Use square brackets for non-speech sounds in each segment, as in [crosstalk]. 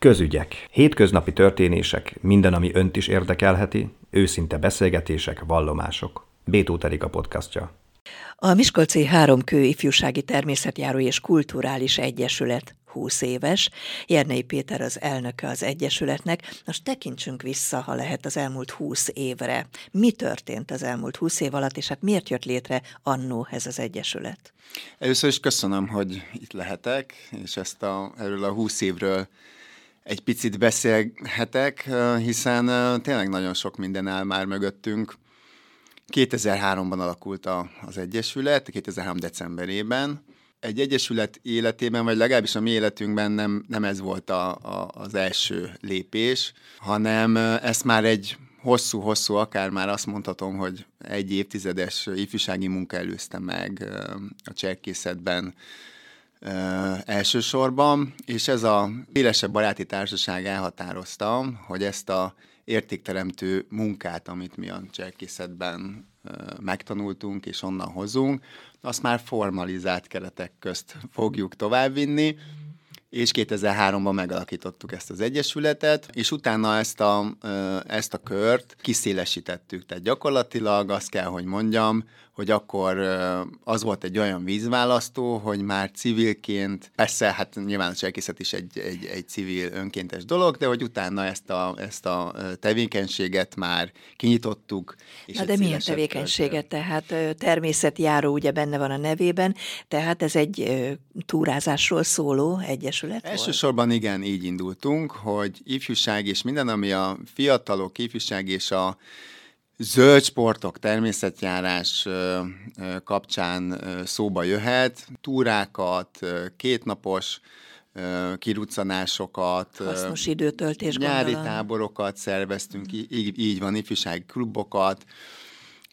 Közügyek. Hétköznapi történések, minden, ami önt is érdekelheti, őszinte beszélgetések, vallomások. Bétó a podcastja. A Miskolci Háromkő Ifjúsági Természetjáró és Kulturális Egyesület 20 éves. Jernei Péter az elnöke az Egyesületnek. Most tekintsünk vissza, ha lehet, az elmúlt 20 évre. Mi történt az elmúlt 20 év alatt, és hát miért jött létre annó ez az Egyesület? Először is köszönöm, hogy itt lehetek, és ezt a, erről a 20 évről egy picit beszélhetek, hiszen tényleg nagyon sok minden áll már mögöttünk. 2003-ban alakult az Egyesület, 2003. decemberében. Egy Egyesület életében, vagy legalábbis a mi életünkben nem, nem ez volt a, a, az első lépés, hanem ezt már egy hosszú-hosszú, akár már azt mondhatom, hogy egy évtizedes ifjúsági munka előzte meg a cserkészetben, elsősorban, és ez a élesebb baráti társaság elhatározta, hogy ezt a értékteremtő munkát, amit mi a cselkészetben megtanultunk és onnan hozunk, azt már formalizált keretek közt fogjuk továbbvinni, és 2003-ban megalakítottuk ezt az egyesületet, és utána ezt a, ezt a kört kiszélesítettük. Tehát gyakorlatilag azt kell, hogy mondjam, hogy akkor az volt egy olyan vízválasztó, hogy már civilként, persze, hát nyilván a cselkészet is egy, egy, egy civil önkéntes dolog, de hogy utána ezt a, ezt a tevékenységet már kinyitottuk. És Na de milyen tevékenységet? Kört. Tehát természetjáró ugye benne van a nevében, tehát ez egy túrázásról szóló egyesület Elsősorban volt? igen, így indultunk, hogy ifjúság és minden, ami a fiatalok, ifjúság és a zöld sportok, természetjárás kapcsán szóba jöhet, túrákat, kétnapos kiruccanásokat, hasznos időtöltés, nyári gondolom. táborokat szerveztünk, így, így van, ifjúsági klubokat,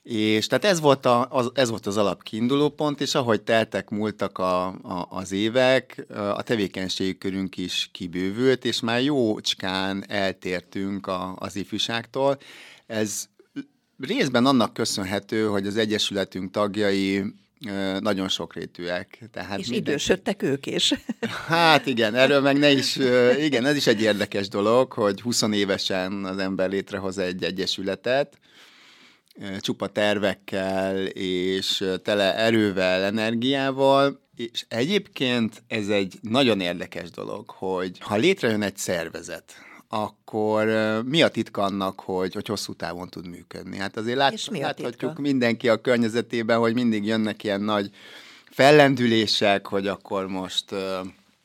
és tehát ez volt, a, az, ez volt az alapkiinduló pont, és ahogy teltek, múltak a, a, az évek, a tevékenységi körünk is kibővült, és már jócskán eltértünk a, az ifjúságtól. Ez részben annak köszönhető, hogy az Egyesületünk tagjai nagyon sokrétűek. Tehát és minden... idősödtek ők is. [laughs] Hát igen, erről meg ne is, igen, ez is egy érdekes dolog, hogy 20 évesen az ember létrehoz egy egyesületet, csupa tervekkel, és tele erővel, energiával, és egyébként ez egy nagyon érdekes dolog, hogy ha létrejön egy szervezet, akkor mi a titka annak, hogy, hogy hosszú távon tud működni? Hát azért lát, láthatjuk titka? mindenki a környezetében, hogy mindig jönnek ilyen nagy fellendülések, hogy akkor most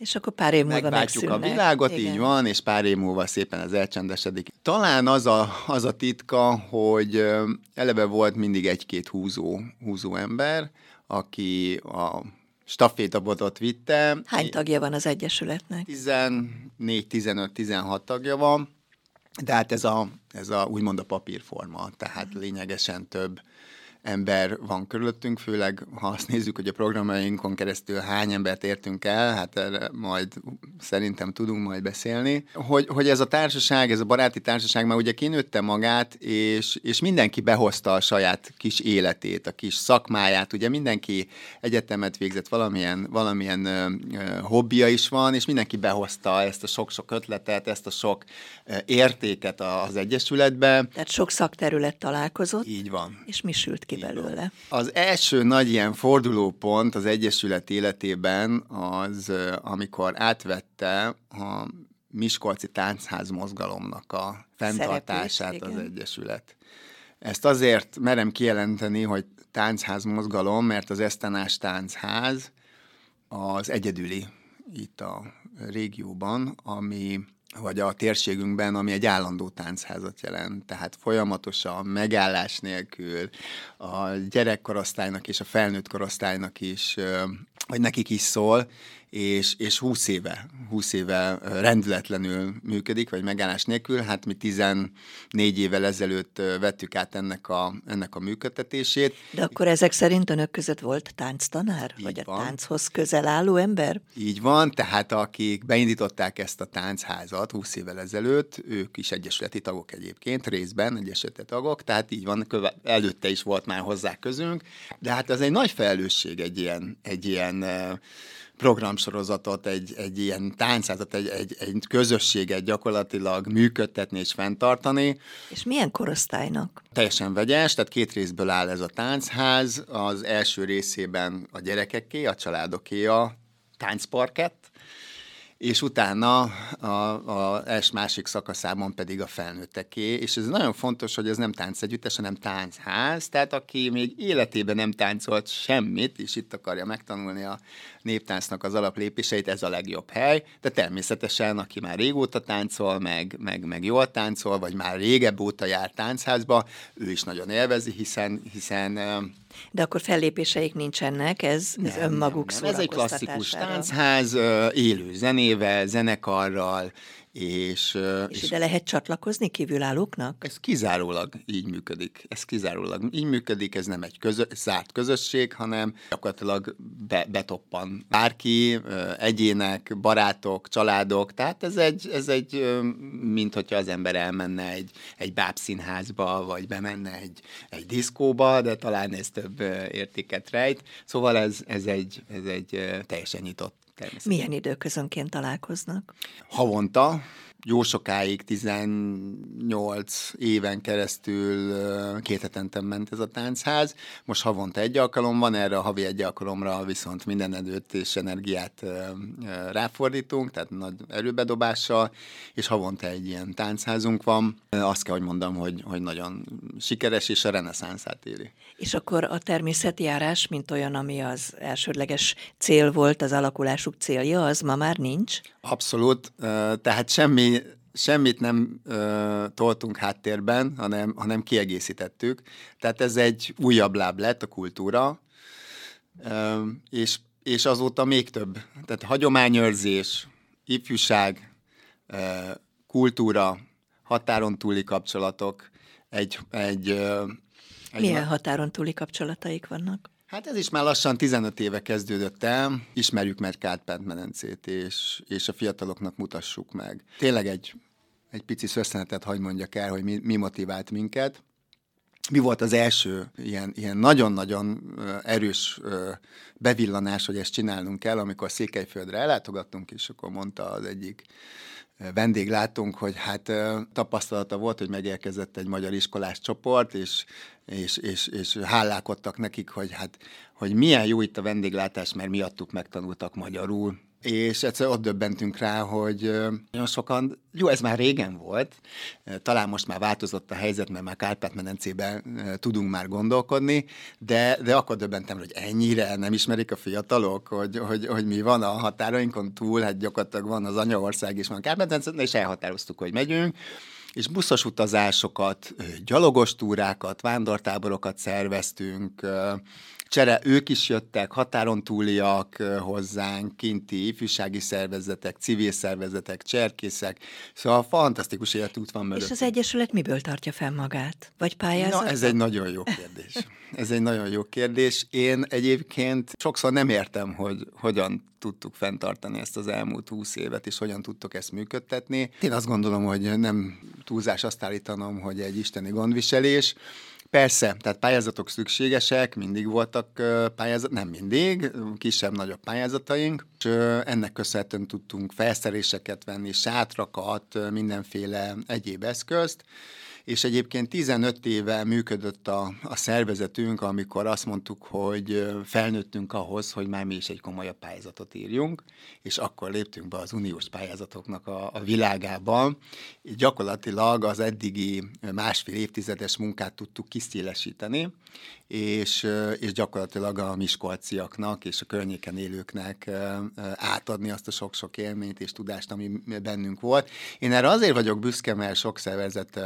és akkor pár év múlva megváltjuk a világot, Igen. így van, és pár év múlva szépen ez elcsendesedik. Talán az a, az a titka, hogy eleve volt mindig egy-két húzó, húzó ember, aki a stafétabotot vitte. Hány tagja van az Egyesületnek? 14, 15, 16 tagja van, de hát ez a, ez a úgymond a papírforma, tehát lényegesen több ember van körülöttünk, főleg ha azt nézzük, hogy a programjainkon keresztül hány embert értünk el, hát erre majd szerintem tudunk majd beszélni, hogy, hogy ez a társaság, ez a baráti társaság már ugye kinőtte magát, és, és mindenki behozta a saját kis életét, a kis szakmáját, ugye mindenki egyetemet végzett, valamilyen, valamilyen ö, ö, hobbija is van, és mindenki behozta ezt a sok-sok ötletet, ezt a sok ö, értéket az Egyesületbe. Tehát sok szakterület találkozott. Így van. És mi sült ki belőle. Az első nagy ilyen fordulópont az Egyesület életében az, amikor átvette a Miskolci Táncház mozgalomnak a fenntartását Szereplés, az Egyesület. Ezt azért merem kijelenteni, hogy táncház mozgalom, mert az Esztenás táncház az egyedüli itt a régióban, ami vagy a térségünkben, ami egy állandó táncházat jelent. Tehát folyamatosan, megállás nélkül a gyerekkorosztálynak és a felnőtt korosztálynak is, vagy nekik is szól, és, és 20 éve, 20 éve rendületlenül működik, vagy megállás nélkül. Hát mi 14 évvel ezelőtt vettük át ennek a, ennek a működtetését. De akkor ezek szerint önök között volt tánctanár? Így vagy van. a tánchoz közel álló ember? Így van, tehát akik beindították ezt a táncházat 20 évvel ezelőtt, ők is egyesületi tagok egyébként, részben egyesületi tagok, tehát így van, köve, előtte is volt már hozzá közünk, de hát az egy nagy felelősség egy ilyen, egy ilyen programsorozatot, egy, egy ilyen táncázat, egy, egy, egy közösséget gyakorlatilag működtetni és fenntartani. És milyen korosztálynak? Teljesen vegyes, tehát két részből áll ez a táncház. Az első részében a gyerekeké, a családoké a táncparkett, és utána a, a els másik szakaszában pedig a felnőtteké, és ez nagyon fontos, hogy ez nem táncegyüttes, hanem táncház, tehát aki még életében nem táncolt semmit, és itt akarja megtanulni a néptáncnak az alaplépéseit, ez a legjobb hely, de természetesen, aki már régóta táncol, meg, meg, meg jól táncol, vagy már régebb óta jár táncházba, ő is nagyon élvezi, hiszen, hiszen de akkor fellépéseik nincsenek, ez, ez nem, önmaguk nem, nem. Ez egy klasszikus táncház, élő zenével, zenekarral, és, és, és ide lehet csatlakozni kívülállóknak? Ez kizárólag így működik. Ez kizárólag így működik, ez nem egy közö, zárt közösség, hanem gyakorlatilag be, betoppan bárki, egyének, barátok, családok, tehát ez egy, ez egy mint hogyha az ember elmenne egy, egy bábszínházba, vagy bemenne egy, egy diszkóba, de talán ez több értéket rejt. Szóval ez, ez, egy, ez egy teljesen nyitott milyen időközönként találkoznak? Havonta, jó sokáig, 18 éven keresztül két hetente ment ez a táncház. Most havonta egy alkalom van, erre a havi egy alkalomra viszont minden időt és energiát ráfordítunk, tehát nagy erőbedobással, és havonta egy ilyen táncházunk van. Azt kell, hogy mondom, hogy, hogy nagyon sikeres, és a reneszánszát éli. És akkor a természeti járás, mint olyan, ami az elsődleges cél volt, az alakulásuk célja, az ma már nincs? Abszolút, tehát semmi semmit nem ö, toltunk háttérben, hanem, hanem kiegészítettük. Tehát ez egy újabb láb lett a kultúra, ö, és, és azóta még több. Tehát hagyományőrzés, ifjúság, ö, kultúra, határon túli kapcsolatok, egy... egy, ö, egy Milyen határon túli kapcsolataik vannak? Hát ez is már lassan 15 éve kezdődött el. Ismerjük meg Kárpát-medencét, és, és a fiataloknak mutassuk meg. Tényleg egy, egy pici szösszenetet hagy mondjak el, hogy mi, mi motivált minket. Mi volt az első ilyen, ilyen nagyon-nagyon erős bevillanás, hogy ezt csinálnunk kell, amikor Székelyföldre ellátogattunk, és akkor mondta az egyik vendéglátunk, hogy hát tapasztalata volt, hogy megérkezett egy magyar iskolás csoport, és, és, és, és hálálkodtak nekik, hogy hát hogy milyen jó itt a vendéglátás, mert miattuk megtanultak magyarul, és egyszer ott döbbentünk rá, hogy nagyon sokan, jó, ez már régen volt, talán most már változott a helyzet, mert már Kárpát-medencében tudunk már gondolkodni, de, de akkor döbbentem, hogy ennyire nem ismerik a fiatalok, hogy, hogy, hogy mi van a határainkon túl, hát gyakorlatilag van az anyaország is, van kárpát és elhatároztuk, hogy megyünk, és buszos utazásokat, gyalogos túrákat, vándortáborokat szerveztünk, csere, ők is jöttek, határon túliak hozzánk, kinti ifjúsági szervezetek, civil szervezetek, cserkészek, szóval fantasztikus életút van mögött. És az Egyesület miből tartja fel magát? Vagy pályázat? Na, ez egy nagyon jó kérdés. Ez egy nagyon jó kérdés. Én egyébként sokszor nem értem, hogy hogyan tudtuk fenntartani ezt az elmúlt húsz évet, és hogyan tudtok ezt működtetni. Én azt gondolom, hogy nem túlzás azt állítanom, hogy egy isteni gondviselés, Persze, tehát pályázatok szükségesek, mindig voltak pályázat, nem mindig, kisebb-nagyobb pályázataink, és ennek köszönhetően tudtunk felszeréseket venni, sátrakat, mindenféle egyéb eszközt, és egyébként 15 éve működött a, a szervezetünk, amikor azt mondtuk, hogy felnőttünk ahhoz, hogy már mi is egy komolyabb pályázatot írjunk, és akkor léptünk be az uniós pályázatoknak a, a világában. Gyakorlatilag az eddigi másfél évtizedes munkát tudtuk kiszélesíteni, és, és gyakorlatilag a miskolciaknak és a környéken élőknek átadni azt a sok-sok élményt és tudást, ami bennünk volt. Én erre azért vagyok büszke, mert sok szervezet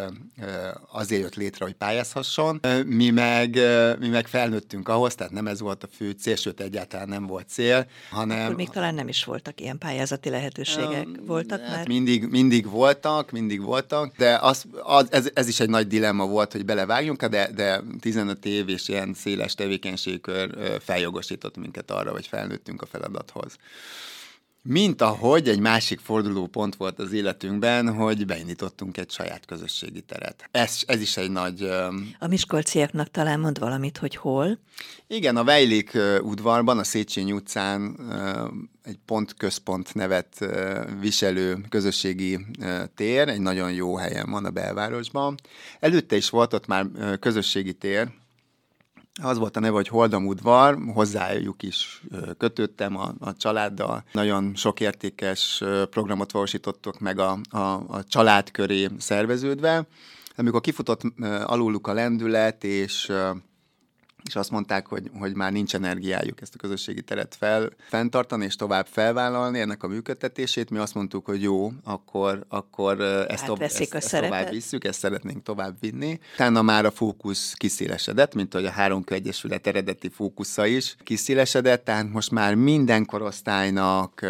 azért jött létre, hogy pályázhasson. Mi meg, mi meg felnőttünk ahhoz, tehát nem ez volt a fő cél, sőt egyáltalán nem volt cél, hanem... Akkor még talán nem is voltak ilyen pályázati lehetőségek. Voltak hát már? Mindig, mindig voltak, mindig voltak, de az, az, ez, ez is egy nagy dilemma volt, hogy belevágjunk, de, de 15 év és ilyen széles tevékenységkör feljogosított minket arra, hogy felnőttünk a feladathoz. Mint ahogy egy másik fordulópont volt az életünkben, hogy beindítottunk egy saját közösségi teret. Ez, ez is egy nagy... A miskolciaknak talán mond valamit, hogy hol? Igen, a Vejlék udvarban, a Széchenyi utcán egy pont központ nevet viselő közösségi tér, egy nagyon jó helyen van a belvárosban. Előtte is volt ott már közösségi tér, az volt a neve, hogy Holdam udvar, hozzájuk is kötődtem a, a családdal. Nagyon sok értékes programot valósítottok meg a, a, a család köré szerveződve. Amikor kifutott aluluk a lendület, és és azt mondták, hogy, hogy már nincs energiájuk ezt a közösségi teret fel, fenntartani és tovább felvállalni ennek a működtetését. Mi azt mondtuk, hogy jó, akkor, akkor ezt, tovább, ezt, ezt tovább visszük, ezt szeretnénk tovább vinni. Utána már a fókusz kiszélesedett, mint hogy a Három Egyesület eredeti fókusza is kiszélesedett, tehát most már minden korosztálynak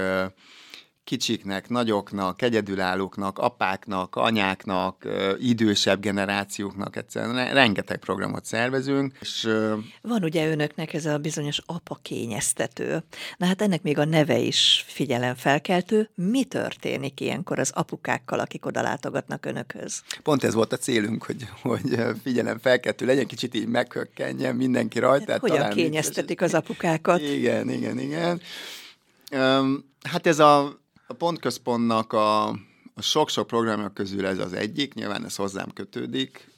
kicsiknek, nagyoknak, egyedülállóknak, apáknak, anyáknak, idősebb generációknak, egyszerűen rengeteg programot szervezünk. És, Van ugye önöknek ez a bizonyos apa kényeztető. Na hát ennek még a neve is figyelemfelkeltő. Mi történik ilyenkor az apukákkal, akik oda látogatnak önökhöz? Pont ez volt a célunk, hogy, hogy figyelemfelkeltő legyen, kicsit így meghökkenjen mindenki rajta. Hát, hogyan kényeztetik az apukákat? Igen, igen, igen. Hát ez a a pontközpontnak a, a sok-sok programja közül ez az egyik, nyilván ez hozzám kötődik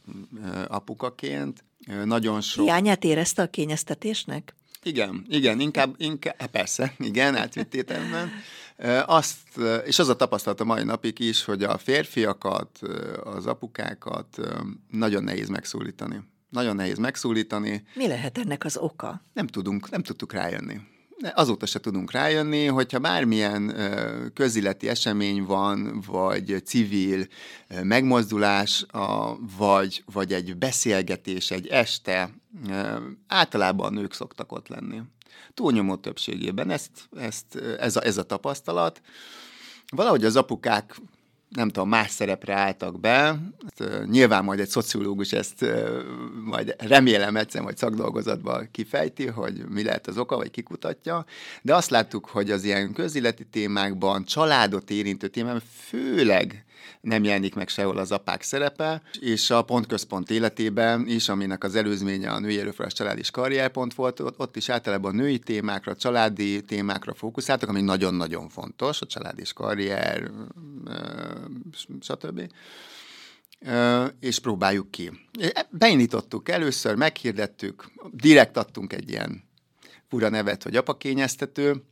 apukaként. Nagyon sok... Hiányát érezte a kényeztetésnek? Igen, igen, inkább, inkább hát persze, igen, átvitt Azt, és az a tapasztalat a mai napig is, hogy a férfiakat, az apukákat nagyon nehéz megszólítani. Nagyon nehéz megszólítani. Mi lehet ennek az oka? Nem tudunk, nem tudtuk rájönni azóta se tudunk rájönni, hogyha bármilyen közéleti esemény van, vagy civil megmozdulás, vagy, vagy egy beszélgetés, egy este, általában nők szoktak ott lenni. Túlnyomó többségében ezt, ezt, ez, a, ez a tapasztalat. Valahogy az apukák nem tudom, más szerepre álltak be. Nyilván majd egy szociológus ezt majd remélem egyszer majd szakdolgozatban kifejti, hogy mi lehet az oka, vagy kikutatja, de azt láttuk, hogy az ilyen közéleti témákban, családot érintő témában főleg nem jelenik meg sehol az apák szerepe, és a pontközpont életében is, aminek az előzménye a női erőforrás család és karrierpont volt, ott is általában női témákra, családi témákra fókuszáltak, ami nagyon-nagyon fontos, a család és karrier, stb és próbáljuk ki. Beindítottuk először, meghirdettük, direkt adtunk egy ilyen fura nevet, hogy apakényeztető,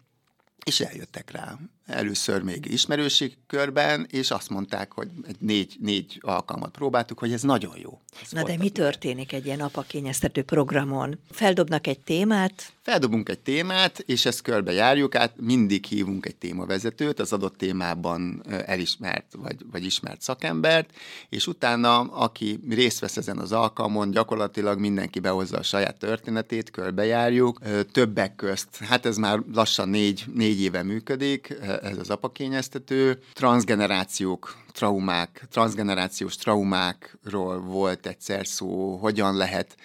és eljöttek rá először még ismerősi körben, és azt mondták, hogy egy négy, négy alkalmat próbáltuk, hogy ez nagyon jó. Ez Na de mi történik egy ilyen apakényeztető programon? Feldobnak egy témát? Feldobunk egy témát, és ezt körbe járjuk át, mindig hívunk egy témavezetőt, az adott témában elismert vagy, vagy ismert szakembert, és utána, aki részt vesz ezen az alkalmon, gyakorlatilag mindenki behozza a saját történetét, körbejárjuk, többek közt, hát ez már lassan négy, négy éve működik, ez az apakényeztető. Transgenerációk, traumák, transgenerációs traumákról volt egyszer szó, hogyan lehet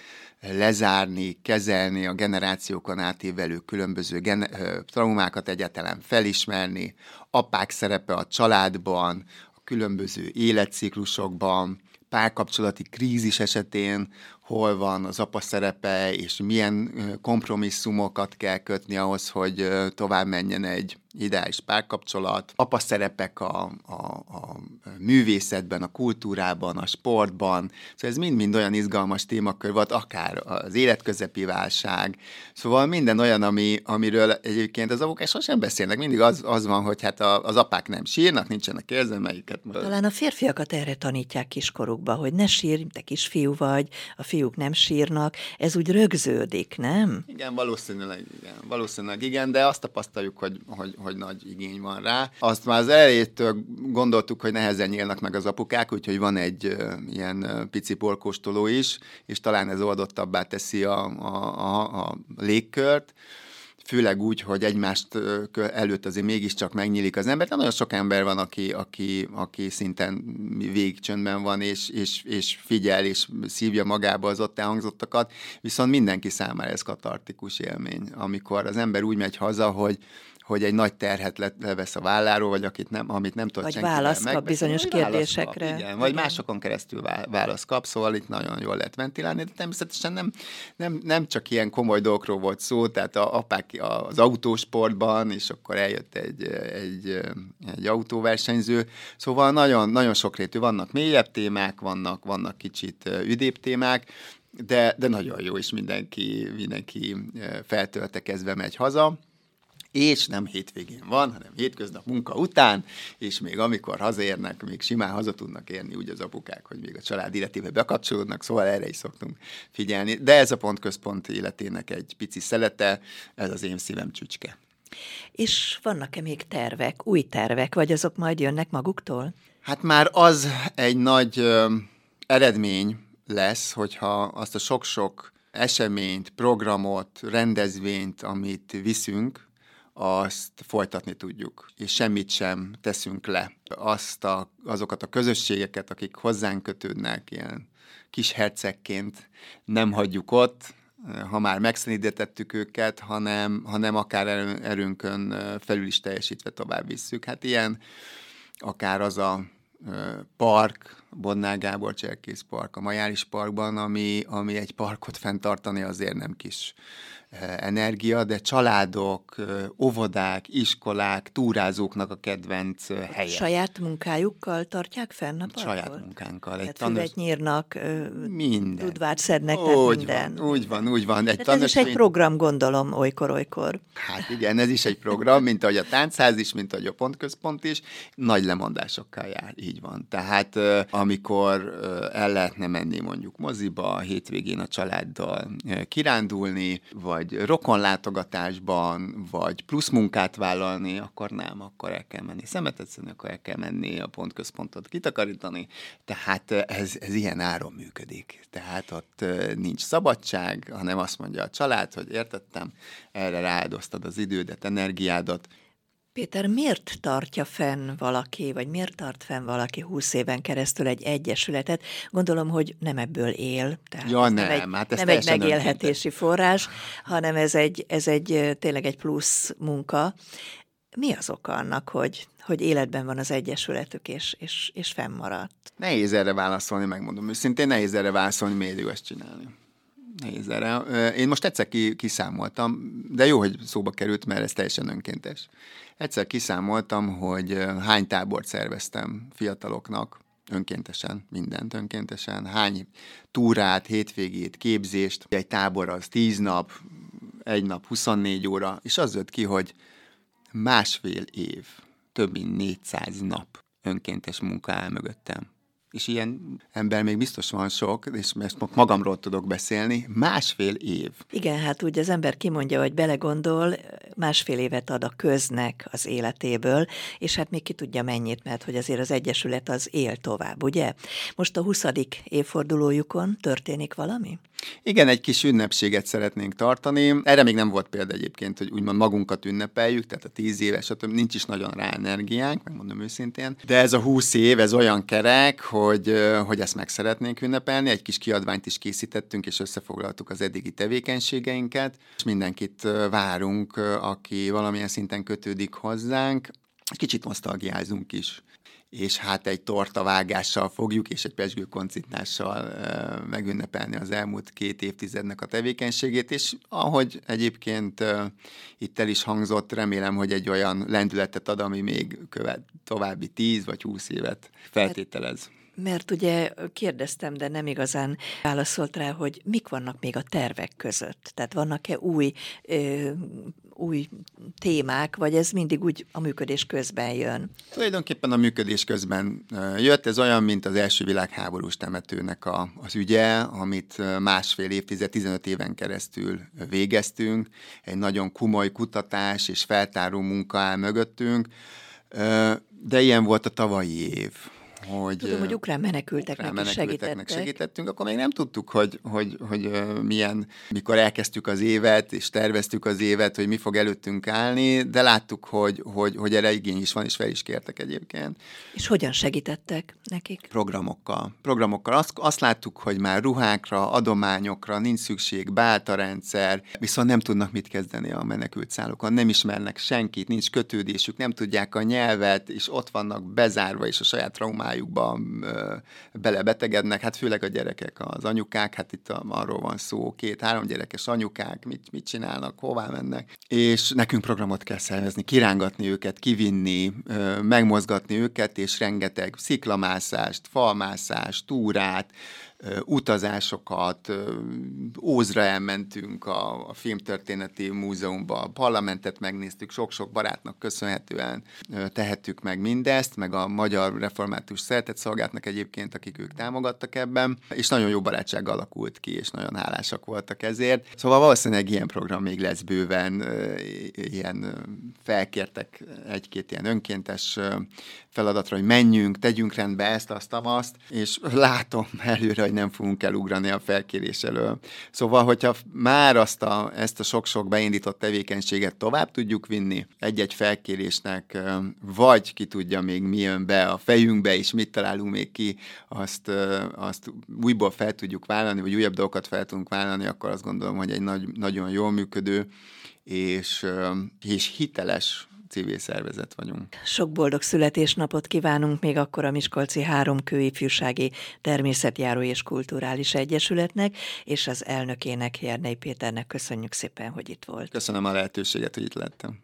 lezárni, kezelni a generációkon átívelő különböző gen- traumákat egyáltalán felismerni, apák szerepe a családban, a különböző életciklusokban, párkapcsolati krízis esetén hol van az apa szerepe, és milyen kompromisszumokat kell kötni ahhoz, hogy tovább menjen egy ideális párkapcsolat. Apa szerepek a, a, a művészetben, a kultúrában, a sportban. Szóval ez mind-mind olyan izgalmas témakör volt, akár az életközepi válság. Szóval minden olyan, ami, amiről egyébként az avok sosem beszélnek. Mindig az, az van, hogy hát a, az apák nem sírnak, nincsenek érzelmeiket. Talán a férfiakat erre tanítják kiskorukba, hogy ne sírj, te kisfiú vagy, a fiú fiúk nem sírnak, ez úgy rögződik, nem? Igen, valószínűleg igen, valószínűleg igen, de azt tapasztaljuk, hogy, hogy, hogy nagy igény van rá. Azt már az elejétől gondoltuk, hogy nehezen nyílnak meg az apukák, úgyhogy van egy ilyen pici porkóstoló is, és talán ez oldottabbá teszi a, a, a, a légkört főleg úgy, hogy egymást előtt azért mégiscsak megnyílik az ember. De nagyon sok ember van, aki, aki, aki szinten végcsöndben van, és, és, és figyel, és szívja magába az ott elhangzottakat, viszont mindenki számára ez katartikus élmény, amikor az ember úgy megy haza, hogy hogy egy nagy terhet le, levesz a válláról, vagy akit nem, amit nem tud Vagy válasz kap bizonyos kérdésekre. Kap, igen, vagy igen. másokon keresztül válasz kap, szóval itt nagyon jól lehet ventilálni, de természetesen nem, nem, nem csak ilyen komoly dolgokról volt szó, tehát a apák az autósportban, és akkor eljött egy, egy, egy autóversenyző, szóval nagyon, nagyon sokrétű, vannak mélyebb témák, vannak, vannak kicsit üdébb témák, de, de nagyon jó, és mindenki, mindenki feltöltekezve megy haza és nem hétvégén van, hanem hétköznap munka után, és még amikor hazaérnek, még simán haza tudnak érni úgy az apukák, hogy még a család életébe bekapcsolódnak, szóval erre is szoktunk figyelni. De ez a pontközpont életének egy pici szelete, ez az én szívem csücske. És vannak-e még tervek, új tervek, vagy azok majd jönnek maguktól? Hát már az egy nagy ö, eredmény lesz, hogyha azt a sok-sok eseményt, programot, rendezvényt, amit viszünk, azt folytatni tudjuk, és semmit sem teszünk le. Azt a, azokat a közösségeket, akik hozzánk kötődnek, ilyen kis hercegként nem hagyjuk ott, ha már megszenítettük őket, hanem, hanem akár erőnkön felül is teljesítve tovább visszük. Hát ilyen akár az a park, Bodnár Gábor Cserkész Park, a Majáris Parkban, ami, ami egy parkot fenntartani azért nem kis energia, de családok, óvodák, iskolák, túrázóknak a kedvenc helye. Saját munkájukkal tartják fenn a parkot? Saját munkánkkal. Egy tanús... füvet nyírnak, minden. tudvát szednek, úgy minden. Van, úgy van, úgy van. Egy tanús... ez is egy program, gondolom, olykor-olykor. Hát igen, ez is egy program, mint ahogy a táncház is, mint ahogy a pontközpont is, nagy lemondásokkal jár, így van. Tehát amikor el lehetne menni mondjuk moziba, a hétvégén a családdal kirándulni, vagy vagy rokonlátogatásban, vagy plusz munkát vállalni, akkor nem, akkor el kell menni szemetet szedni, akkor el kell menni a pontközpontot kitakarítani. Tehát ez, ez ilyen áron működik. Tehát ott nincs szabadság, hanem azt mondja a család, hogy értettem, erre rááldoztad az idődet, energiádat, Péter, miért tartja fenn valaki, vagy miért tart fenn valaki húsz éven keresztül egy egyesületet? Gondolom, hogy nem ebből él. Tehát ja, nem, nem egy, hát ez nem egy megélhetési önkéntes. forrás, hanem ez egy, ez egy tényleg egy plusz munka. Mi az oka annak, hogy, hogy életben van az egyesületük, és, és, és fennmaradt? Nehéz erre válaszolni, megmondom őszintén, nehéz erre válaszolni, miért jó ezt csinálni. Nehéz erre. Én most egyszer kiszámoltam, de jó, hogy szóba került, mert ez teljesen önkéntes. Egyszer kiszámoltam, hogy hány tábort szerveztem fiataloknak, önkéntesen, mindent önkéntesen, hány túrát, hétvégét, képzést, egy tábor az 10 nap, egy nap 24 óra, és az jött ki, hogy másfél év, több mint 400 nap önkéntes munka áll mögöttem és ilyen ember még biztos van sok, és most magamról tudok beszélni, másfél év. Igen, hát úgy az ember kimondja, hogy belegondol, másfél évet ad a köznek az életéből, és hát még ki tudja mennyit, mert hogy azért az Egyesület az él tovább, ugye? Most a 20. évfordulójukon történik valami? Igen, egy kis ünnepséget szeretnénk tartani. Erre még nem volt példa egyébként, hogy úgymond magunkat ünnepeljük, tehát a tíz éves, stb. nincs is nagyon rá energiánk, megmondom őszintén. De ez a húsz év, ez olyan kerek, hogy, hogy ezt meg szeretnénk ünnepelni. Egy kis kiadványt is készítettünk, és összefoglaltuk az eddigi tevékenységeinket. És mindenkit várunk, aki valamilyen szinten kötődik hozzánk. Kicsit nosztalgiázunk is és hát egy tortavágással fogjuk, és egy pesgő koncitnással megünnepelni az elmúlt két évtizednek a tevékenységét, és ahogy egyébként itt el is hangzott, remélem, hogy egy olyan lendületet ad, ami még követ további tíz vagy húsz évet feltételez. Mert ugye kérdeztem, de nem igazán válaszolt rá, hogy mik vannak még a tervek között. Tehát vannak-e új ö, új témák, vagy ez mindig úgy a működés közben jön? Tulajdonképpen a működés közben jött. Ez olyan, mint az első világháborús temetőnek a, az ügye, amit másfél évtized, 15 éven keresztül végeztünk. Egy nagyon komoly kutatás és feltáró munka áll mögöttünk, de ilyen volt a tavalyi év hogy... Tudom, hogy ukrán menekülteknek, ukrán menekülteknek segítettünk, akkor még nem tudtuk, hogy, hogy, hogy milyen, mikor elkezdtük az évet, és terveztük az évet, hogy mi fog előttünk állni, de láttuk, hogy, hogy, hogy erre igény is van, és fel is kértek egyébként. És hogyan segítettek nekik? Programokkal. Programokkal. Azt, azt láttuk, hogy már ruhákra, adományokra nincs szükség, rendszer, viszont nem tudnak mit kezdeni a menekült szállókon, nem ismernek senkit, nincs kötődésük, nem tudják a nyelvet, és ott vannak bezárva, és a saját traumájukba ö, belebetegednek, hát főleg a gyerekek, az anyukák, hát itt arról van szó, két-három gyerekes anyukák, mit, mit csinálnak, hová mennek, és nekünk programot kell szervezni, kirángatni őket, kivinni, megmozgatni őket, és rengeteg sziklamászást, falmászást, túrát, utazásokat, Ózra elmentünk a, a Filmtörténeti Múzeumba, a parlamentet megnéztük, sok-sok barátnak köszönhetően tehettük meg mindezt, meg a Magyar Református Szeretett Szolgáltnak egyébként, akik ők támogattak ebben, és nagyon jó barátság alakult ki, és nagyon hálásak voltak ezért. Szóval valószínűleg ilyen program még lesz bőven, ilyen felkértek egy-két ilyen önkéntes feladatra, hogy menjünk, tegyünk rendbe ezt, azt, azt, és látom [laughs] előre, hogy nem fogunk elugrani a felkérés elől. Szóval, hogyha már azt a, ezt a sok-sok beindított tevékenységet tovább tudjuk vinni egy-egy felkérésnek, vagy ki tudja még mi jön be a fejünkbe, és mit találunk még ki, azt, azt újból fel tudjuk vállalni, vagy újabb dolgokat fel tudunk vállalni, akkor azt gondolom, hogy egy nagy, nagyon jól működő és, és hiteles civil szervezet vagyunk. Sok boldog születésnapot kívánunk még akkor a Miskolci Három Kőifjúsági Természetjáró és Kulturális Egyesületnek, és az elnökének, Jernei Péternek köszönjük szépen, hogy itt volt. Köszönöm a lehetőséget, hogy itt lettem.